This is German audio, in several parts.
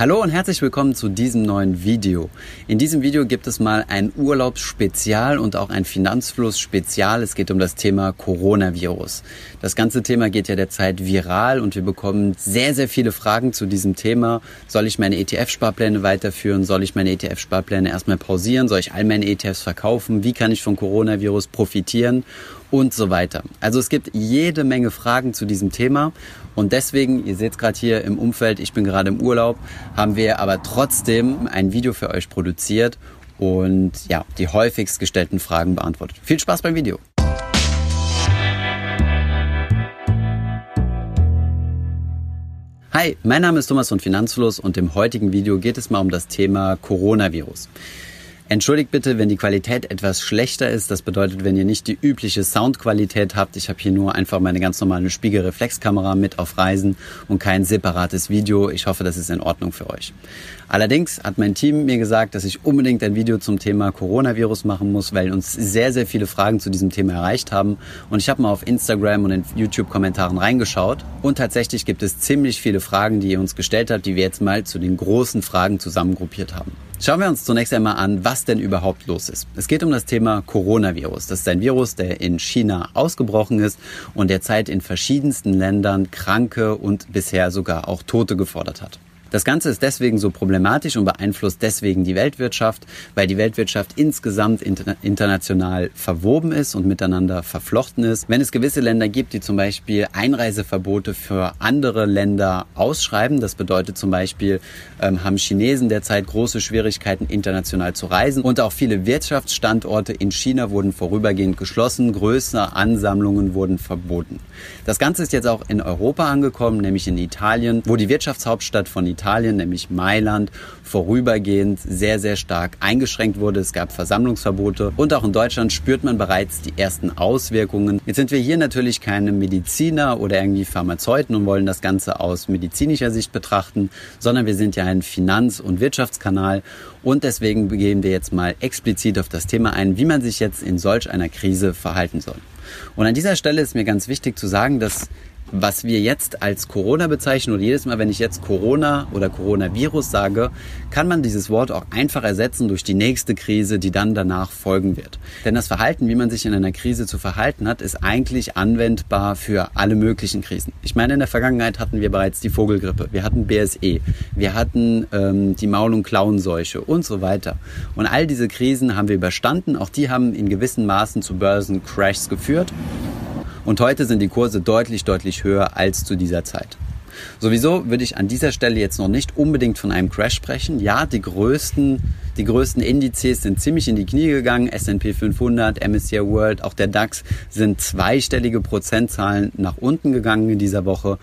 Hallo und herzlich willkommen zu diesem neuen Video. In diesem Video gibt es mal ein Urlaubsspezial und auch ein Finanzfluss-Spezial. Es geht um das Thema Coronavirus. Das ganze Thema geht ja derzeit viral und wir bekommen sehr, sehr viele Fragen zu diesem Thema. Soll ich meine ETF-Sparpläne weiterführen? Soll ich meine ETF-Sparpläne erstmal pausieren? Soll ich all meine ETFs verkaufen? Wie kann ich vom Coronavirus profitieren? Und so weiter. Also es gibt jede Menge Fragen zu diesem Thema und deswegen, ihr seht es gerade hier im Umfeld, ich bin gerade im Urlaub, haben wir aber trotzdem ein Video für euch produziert und ja, die häufigst gestellten Fragen beantwortet. Viel Spaß beim Video. Hi, mein Name ist Thomas von Finanzfluss und im heutigen Video geht es mal um das Thema Coronavirus. Entschuldigt bitte, wenn die Qualität etwas schlechter ist. Das bedeutet, wenn ihr nicht die übliche Soundqualität habt. Ich habe hier nur einfach meine ganz normale Spiegelreflexkamera mit auf Reisen und kein separates Video. Ich hoffe, das ist in Ordnung für euch. Allerdings hat mein Team mir gesagt, dass ich unbedingt ein Video zum Thema Coronavirus machen muss, weil uns sehr, sehr viele Fragen zu diesem Thema erreicht haben. Und ich habe mal auf Instagram und in YouTube-Kommentaren reingeschaut. Und tatsächlich gibt es ziemlich viele Fragen, die ihr uns gestellt habt, die wir jetzt mal zu den großen Fragen zusammengruppiert haben. Schauen wir uns zunächst einmal an, was denn überhaupt los ist. Es geht um das Thema Coronavirus. Das ist ein Virus, der in China ausgebrochen ist und derzeit in verschiedensten Ländern Kranke und bisher sogar auch Tote gefordert hat. Das Ganze ist deswegen so problematisch und beeinflusst deswegen die Weltwirtschaft, weil die Weltwirtschaft insgesamt interna international verwoben ist und miteinander verflochten ist. Wenn es gewisse Länder gibt, die zum Beispiel Einreiseverbote für andere Länder ausschreiben, das bedeutet zum Beispiel, ähm, haben Chinesen derzeit große Schwierigkeiten, international zu reisen und auch viele Wirtschaftsstandorte in China wurden vorübergehend geschlossen, größere Ansammlungen wurden verboten. Das Ganze ist jetzt auch in Europa angekommen, nämlich in Italien, wo die Wirtschaftshauptstadt von Italien Italien, nämlich Mailand, vorübergehend sehr, sehr stark eingeschränkt wurde. Es gab Versammlungsverbote und auch in Deutschland spürt man bereits die ersten Auswirkungen. Jetzt sind wir hier natürlich keine Mediziner oder irgendwie Pharmazeuten und wollen das Ganze aus medizinischer Sicht betrachten, sondern wir sind ja ein Finanz- und Wirtschaftskanal und deswegen begeben wir jetzt mal explizit auf das Thema ein, wie man sich jetzt in solch einer Krise verhalten soll. Und an dieser Stelle ist mir ganz wichtig zu sagen, dass was wir jetzt als Corona bezeichnen oder jedes Mal, wenn ich jetzt Corona oder Coronavirus sage, kann man dieses Wort auch einfach ersetzen durch die nächste Krise, die dann danach folgen wird. Denn das Verhalten, wie man sich in einer Krise zu verhalten hat, ist eigentlich anwendbar für alle möglichen Krisen. Ich meine, in der Vergangenheit hatten wir bereits die Vogelgrippe, wir hatten BSE, wir hatten ähm, die Maul- und Klauenseuche und so weiter. Und all diese Krisen haben wir überstanden. Auch die haben in gewissen Maßen zu Börsencrashs geführt. Und heute sind die Kurse deutlich, deutlich höher als zu dieser Zeit. Sowieso würde ich an dieser Stelle jetzt noch nicht unbedingt von einem Crash sprechen. Ja, die größten, die größten Indizes sind ziemlich in die Knie gegangen. S&P 500, MSCI World, auch der DAX sind zweistellige Prozentzahlen nach unten gegangen in dieser Woche.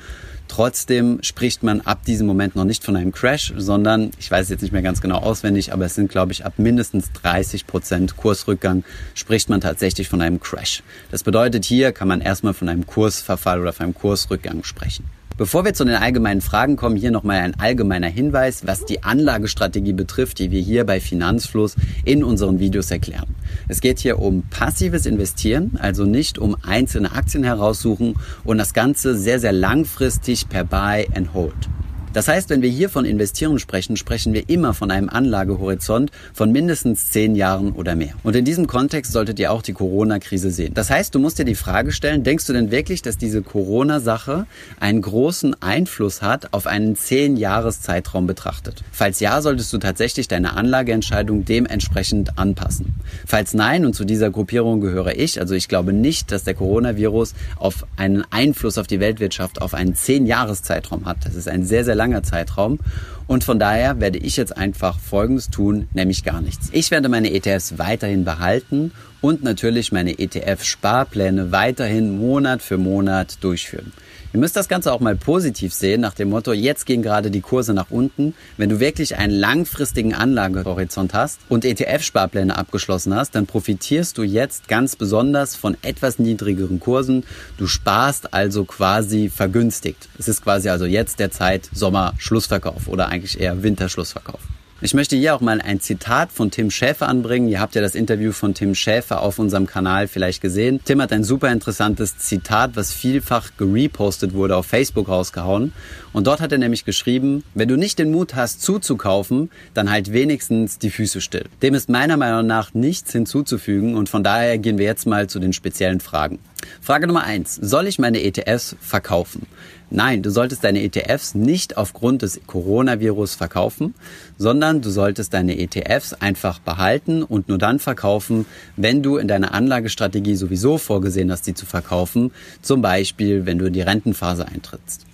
Trotzdem spricht man ab diesem Moment noch nicht von einem Crash, sondern, ich weiß jetzt nicht mehr ganz genau auswendig, aber es sind, glaube ich, ab mindestens 30 Prozent Kursrückgang spricht man tatsächlich von einem Crash. Das bedeutet, hier kann man erstmal von einem Kursverfall oder von einem Kursrückgang sprechen. Bevor wir zu den allgemeinen Fragen kommen, hier nochmal ein allgemeiner Hinweis, was die Anlagestrategie betrifft, die wir hier bei Finanzfluss in unseren Videos erklären. Es geht hier um passives Investieren, also nicht um einzelne Aktien heraussuchen und das Ganze sehr, sehr langfristig per Buy and Hold. Das heißt, wenn wir hier von Investieren sprechen, sprechen wir immer von einem Anlagehorizont von mindestens zehn Jahren oder mehr. Und in diesem Kontext solltet ihr auch die Corona-Krise sehen. Das heißt, du musst dir die Frage stellen, denkst du denn wirklich, dass diese Corona-Sache einen großen Einfluss hat auf einen zehn Jahres Zeitraum betrachtet? Falls ja, solltest du tatsächlich deine Anlageentscheidung dementsprechend anpassen. Falls nein, und zu dieser Gruppierung gehöre ich, also ich glaube nicht, dass der Coronavirus auf einen Einfluss auf die Weltwirtschaft auf einen zehn Jahres Zeitraum hat. Das ist ein sehr, sehr langer Zeitraum. Und von daher werde ich jetzt einfach Folgendes tun, nämlich gar nichts. Ich werde meine ETFs weiterhin behalten und natürlich meine ETF-Sparpläne weiterhin Monat für Monat durchführen. Ihr müsst das Ganze auch mal positiv sehen, nach dem Motto, jetzt gehen gerade die Kurse nach unten. Wenn du wirklich einen langfristigen Anlagehorizont hast und ETF-Sparpläne abgeschlossen hast, dann profitierst du jetzt ganz besonders von etwas niedrigeren Kursen. Du sparst also quasi vergünstigt. Es ist quasi also jetzt der Zeit Sommer-Schlussverkauf oder eigentlich eher Winterschlussverkauf. Ich möchte hier auch mal ein Zitat von Tim Schäfer anbringen. Ihr habt ja das Interview von Tim Schäfer auf unserem Kanal vielleicht gesehen. Tim hat ein super interessantes Zitat, was vielfach gerepostet wurde, auf Facebook rausgehauen. Und dort hat er nämlich geschrieben, wenn du nicht den Mut hast zuzukaufen, dann halt wenigstens die Füße still. Dem ist meiner Meinung nach nichts hinzuzufügen und von daher gehen wir jetzt mal zu den speziellen Fragen. Frage Nummer eins: Soll ich meine ETFs verkaufen? Nein, du solltest deine ETFs nicht aufgrund des Coronavirus verkaufen, sondern du solltest deine ETFs einfach behalten und nur dann verkaufen, wenn du in deiner Anlagestrategie sowieso vorgesehen hast, die zu verkaufen, zum Beispiel wenn du in die Rentenphase eintrittst.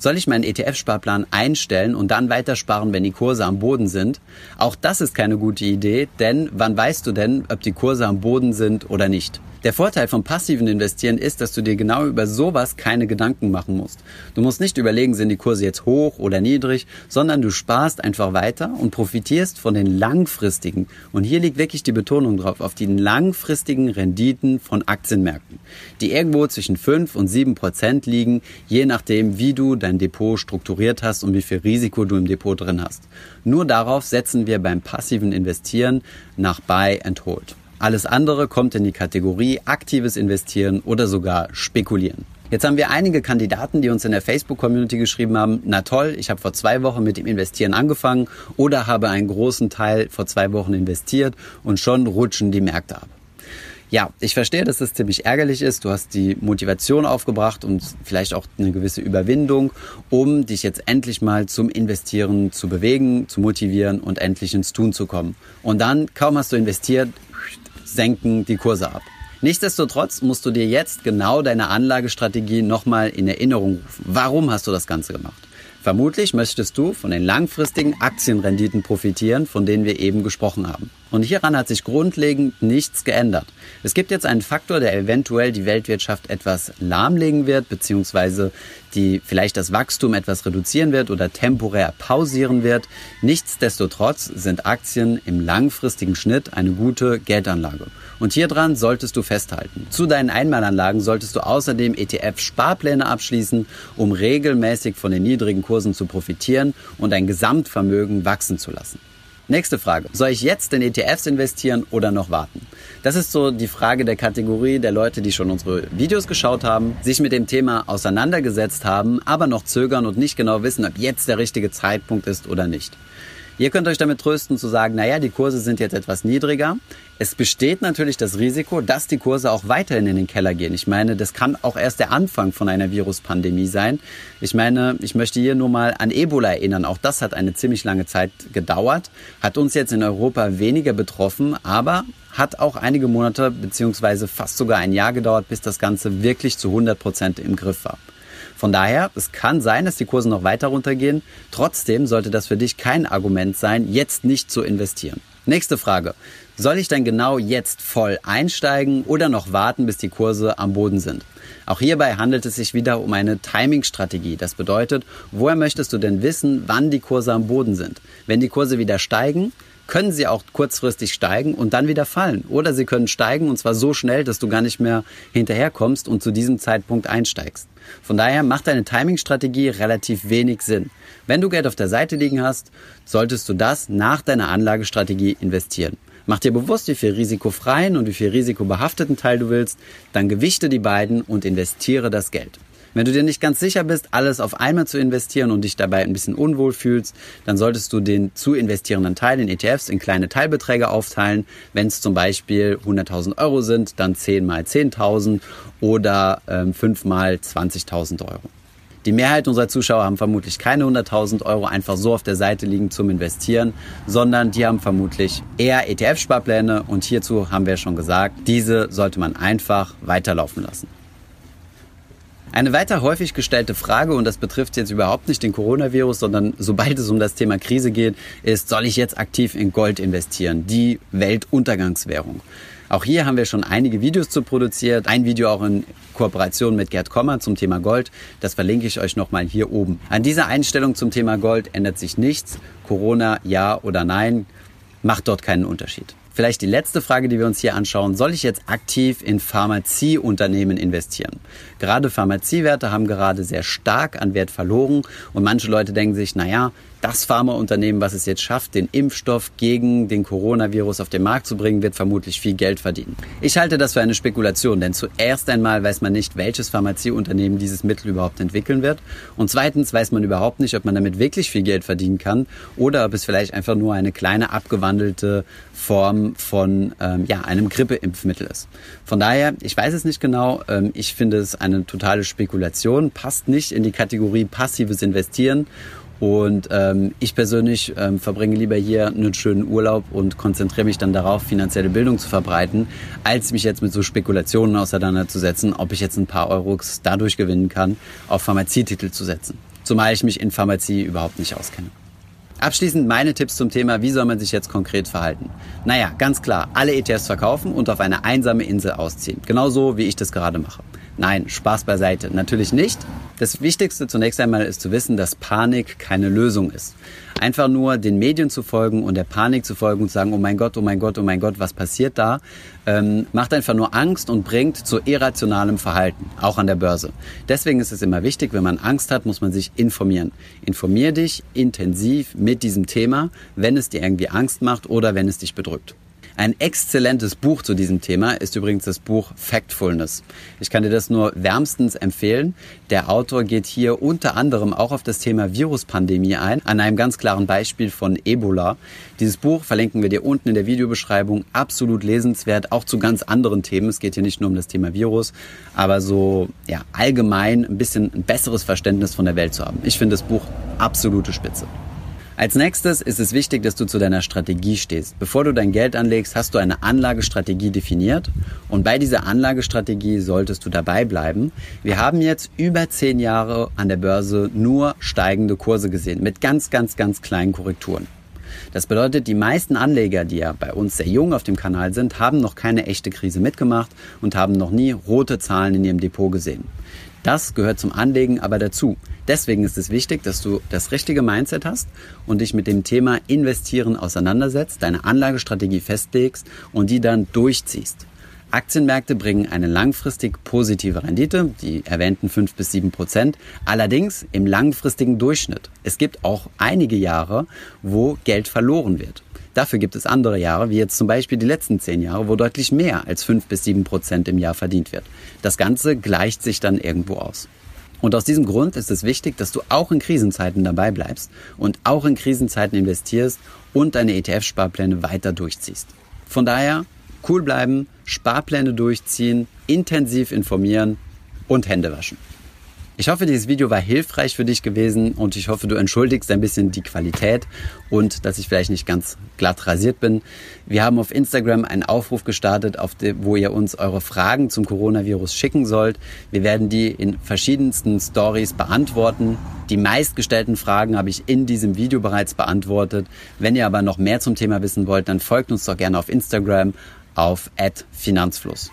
Soll ich meinen ETF-Sparplan einstellen und dann weitersparen, wenn die Kurse am Boden sind? Auch das ist keine gute Idee, denn wann weißt du denn, ob die Kurse am Boden sind oder nicht? Der Vorteil vom passiven Investieren ist, dass du dir genau über sowas keine Gedanken machen musst. Du musst nicht überlegen, sind die Kurse jetzt hoch oder niedrig, sondern du sparst einfach weiter und profitierst von den langfristigen, und hier liegt wirklich die Betonung drauf, auf die langfristigen Renditen von Aktienmärkten, die irgendwo zwischen 5 und 7 Prozent liegen, je nachdem, wie du dein Depot strukturiert hast und wie viel Risiko du im Depot drin hast. Nur darauf setzen wir beim passiven Investieren nach Buy and Hold. Alles andere kommt in die Kategorie aktives Investieren oder sogar Spekulieren. Jetzt haben wir einige Kandidaten, die uns in der Facebook-Community geschrieben haben, na toll, ich habe vor zwei Wochen mit dem Investieren angefangen oder habe einen großen Teil vor zwei Wochen investiert und schon rutschen die Märkte ab. Ja, ich verstehe, dass das ziemlich ärgerlich ist. Du hast die Motivation aufgebracht und vielleicht auch eine gewisse Überwindung, um dich jetzt endlich mal zum Investieren zu bewegen, zu motivieren und endlich ins Tun zu kommen. Und dann, kaum hast du investiert, senken die Kurse ab. Nichtsdestotrotz musst du dir jetzt genau deine Anlagestrategie nochmal in Erinnerung rufen. Warum hast du das Ganze gemacht? Vermutlich möchtest du von den langfristigen Aktienrenditen profitieren, von denen wir eben gesprochen haben. Und hieran hat sich grundlegend nichts geändert. Es gibt jetzt einen Faktor, der eventuell die Weltwirtschaft etwas lahmlegen wird, beziehungsweise die vielleicht das Wachstum etwas reduzieren wird oder temporär pausieren wird. Nichtsdestotrotz sind Aktien im langfristigen Schnitt eine gute Geldanlage. Und hier dran solltest du festhalten. Zu deinen Einmalanlagen solltest du außerdem ETF-Sparpläne abschließen, um regelmäßig von den niedrigen Kursen zu profitieren und dein Gesamtvermögen wachsen zu lassen. Nächste Frage. Soll ich jetzt in ETFs investieren oder noch warten? Das ist so die Frage der Kategorie der Leute, die schon unsere Videos geschaut haben, sich mit dem Thema auseinandergesetzt haben, aber noch zögern und nicht genau wissen, ob jetzt der richtige Zeitpunkt ist oder nicht. Ihr könnt euch damit trösten zu sagen, naja, die Kurse sind jetzt etwas niedriger. Es besteht natürlich das Risiko, dass die Kurse auch weiterhin in den Keller gehen. Ich meine, das kann auch erst der Anfang von einer Viruspandemie sein. Ich meine, ich möchte hier nur mal an Ebola erinnern. Auch das hat eine ziemlich lange Zeit gedauert, hat uns jetzt in Europa weniger betroffen, aber hat auch einige Monate beziehungsweise fast sogar ein Jahr gedauert, bis das Ganze wirklich zu 100 Prozent im Griff war. Von daher, es kann sein, dass die Kurse noch weiter runtergehen. Trotzdem sollte das für dich kein Argument sein, jetzt nicht zu investieren. Nächste Frage. Soll ich denn genau jetzt voll einsteigen oder noch warten, bis die Kurse am Boden sind? Auch hierbei handelt es sich wieder um eine Timing-Strategie. Das bedeutet, woher möchtest du denn wissen, wann die Kurse am Boden sind? Wenn die Kurse wieder steigen, können sie auch kurzfristig steigen und dann wieder fallen. Oder sie können steigen und zwar so schnell, dass du gar nicht mehr hinterherkommst und zu diesem Zeitpunkt einsteigst. Von daher macht deine Timing-Strategie relativ wenig Sinn. Wenn du Geld auf der Seite liegen hast, solltest du das nach deiner Anlagestrategie investieren. Mach dir bewusst, wie viel risikofreien und wie viel risikobehafteten Teil du willst, dann gewichte die beiden und investiere das Geld. Wenn du dir nicht ganz sicher bist, alles auf einmal zu investieren und dich dabei ein bisschen unwohl fühlst, dann solltest du den zu investierenden Teil in ETFs in kleine Teilbeträge aufteilen. Wenn es zum Beispiel 100.000 Euro sind, dann 10 mal 10.000 oder ähm, 5 mal 20.000 Euro. Die Mehrheit unserer Zuschauer haben vermutlich keine 100.000 Euro einfach so auf der Seite liegen zum Investieren, sondern die haben vermutlich eher ETF-Sparpläne und hierzu haben wir schon gesagt, diese sollte man einfach weiterlaufen lassen. Eine weiter häufig gestellte Frage, und das betrifft jetzt überhaupt nicht den Coronavirus, sondern sobald es um das Thema Krise geht, ist, soll ich jetzt aktiv in Gold investieren, die Weltuntergangswährung? Auch hier haben wir schon einige Videos zu produziert. Ein Video auch in Kooperation mit Gerd Kommer zum Thema Gold. Das verlinke ich euch nochmal hier oben. An dieser Einstellung zum Thema Gold ändert sich nichts. Corona, ja oder nein, macht dort keinen Unterschied. Vielleicht die letzte Frage, die wir uns hier anschauen. Soll ich jetzt aktiv in Pharmazieunternehmen investieren? Gerade Pharmaziewerte haben gerade sehr stark an Wert verloren und manche Leute denken sich, naja, das Pharmaunternehmen, was es jetzt schafft, den Impfstoff gegen den Coronavirus auf den Markt zu bringen, wird vermutlich viel Geld verdienen. Ich halte das für eine Spekulation, denn zuerst einmal weiß man nicht, welches Pharmazieunternehmen dieses Mittel überhaupt entwickeln wird. Und zweitens weiß man überhaupt nicht, ob man damit wirklich viel Geld verdienen kann oder ob es vielleicht einfach nur eine kleine abgewandelte Form von ähm, ja, einem Grippeimpfmittel ist. Von daher, ich weiß es nicht genau. Ähm, ich finde es eine totale Spekulation, passt nicht in die Kategorie passives Investieren und ähm, ich persönlich ähm, verbringe lieber hier einen schönen Urlaub und konzentriere mich dann darauf, finanzielle Bildung zu verbreiten, als mich jetzt mit so Spekulationen auseinanderzusetzen, ob ich jetzt ein paar Euros dadurch gewinnen kann, auf Pharmazietitel zu setzen. Zumal ich mich in Pharmazie überhaupt nicht auskenne. Abschließend meine Tipps zum Thema, wie soll man sich jetzt konkret verhalten? Naja, ganz klar, alle ETFs verkaufen und auf eine einsame Insel ausziehen. Genauso wie ich das gerade mache. Nein, Spaß beiseite. Natürlich nicht. Das Wichtigste zunächst einmal ist zu wissen, dass Panik keine Lösung ist. Einfach nur den Medien zu folgen und der Panik zu folgen und zu sagen, oh mein Gott, oh mein Gott, oh mein Gott, was passiert da, ähm, macht einfach nur Angst und bringt zu irrationalem Verhalten, auch an der Börse. Deswegen ist es immer wichtig, wenn man Angst hat, muss man sich informieren. Informier dich intensiv mit diesem Thema, wenn es dir irgendwie Angst macht oder wenn es dich bedrückt. Ein exzellentes Buch zu diesem Thema ist übrigens das Buch Factfulness. Ich kann dir das nur wärmstens empfehlen. Der Autor geht hier unter anderem auch auf das Thema Viruspandemie ein, an einem ganz klaren Beispiel von Ebola. Dieses Buch verlinken wir dir unten in der Videobeschreibung. Absolut lesenswert, auch zu ganz anderen Themen. Es geht hier nicht nur um das Thema Virus, aber so ja, allgemein ein bisschen ein besseres Verständnis von der Welt zu haben. Ich finde das Buch absolute Spitze. Als nächstes ist es wichtig, dass du zu deiner Strategie stehst. Bevor du dein Geld anlegst, hast du eine Anlagestrategie definiert und bei dieser Anlagestrategie solltest du dabei bleiben. Wir haben jetzt über zehn Jahre an der Börse nur steigende Kurse gesehen mit ganz, ganz, ganz kleinen Korrekturen. Das bedeutet, die meisten Anleger, die ja bei uns sehr jung auf dem Kanal sind, haben noch keine echte Krise mitgemacht und haben noch nie rote Zahlen in ihrem Depot gesehen. Das gehört zum Anlegen aber dazu. Deswegen ist es wichtig, dass du das richtige Mindset hast und dich mit dem Thema Investieren auseinandersetzt, deine Anlagestrategie festlegst und die dann durchziehst. Aktienmärkte bringen eine langfristig positive Rendite, die erwähnten 5 bis 7 Prozent, allerdings im langfristigen Durchschnitt. Es gibt auch einige Jahre, wo Geld verloren wird. Dafür gibt es andere Jahre, wie jetzt zum Beispiel die letzten zehn Jahre, wo deutlich mehr als fünf bis sieben Prozent im Jahr verdient wird. Das Ganze gleicht sich dann irgendwo aus. Und aus diesem Grund ist es wichtig, dass du auch in Krisenzeiten dabei bleibst und auch in Krisenzeiten investierst und deine ETF-Sparpläne weiter durchziehst. Von daher cool bleiben, Sparpläne durchziehen, intensiv informieren und Hände waschen. Ich hoffe, dieses Video war hilfreich für dich gewesen und ich hoffe, du entschuldigst ein bisschen die Qualität und dass ich vielleicht nicht ganz glatt rasiert bin. Wir haben auf Instagram einen Aufruf gestartet, dem, wo ihr uns eure Fragen zum Coronavirus schicken sollt. Wir werden die in verschiedensten Stories beantworten. Die meistgestellten Fragen habe ich in diesem Video bereits beantwortet. Wenn ihr aber noch mehr zum Thema wissen wollt, dann folgt uns doch gerne auf Instagram auf @finanzfluss.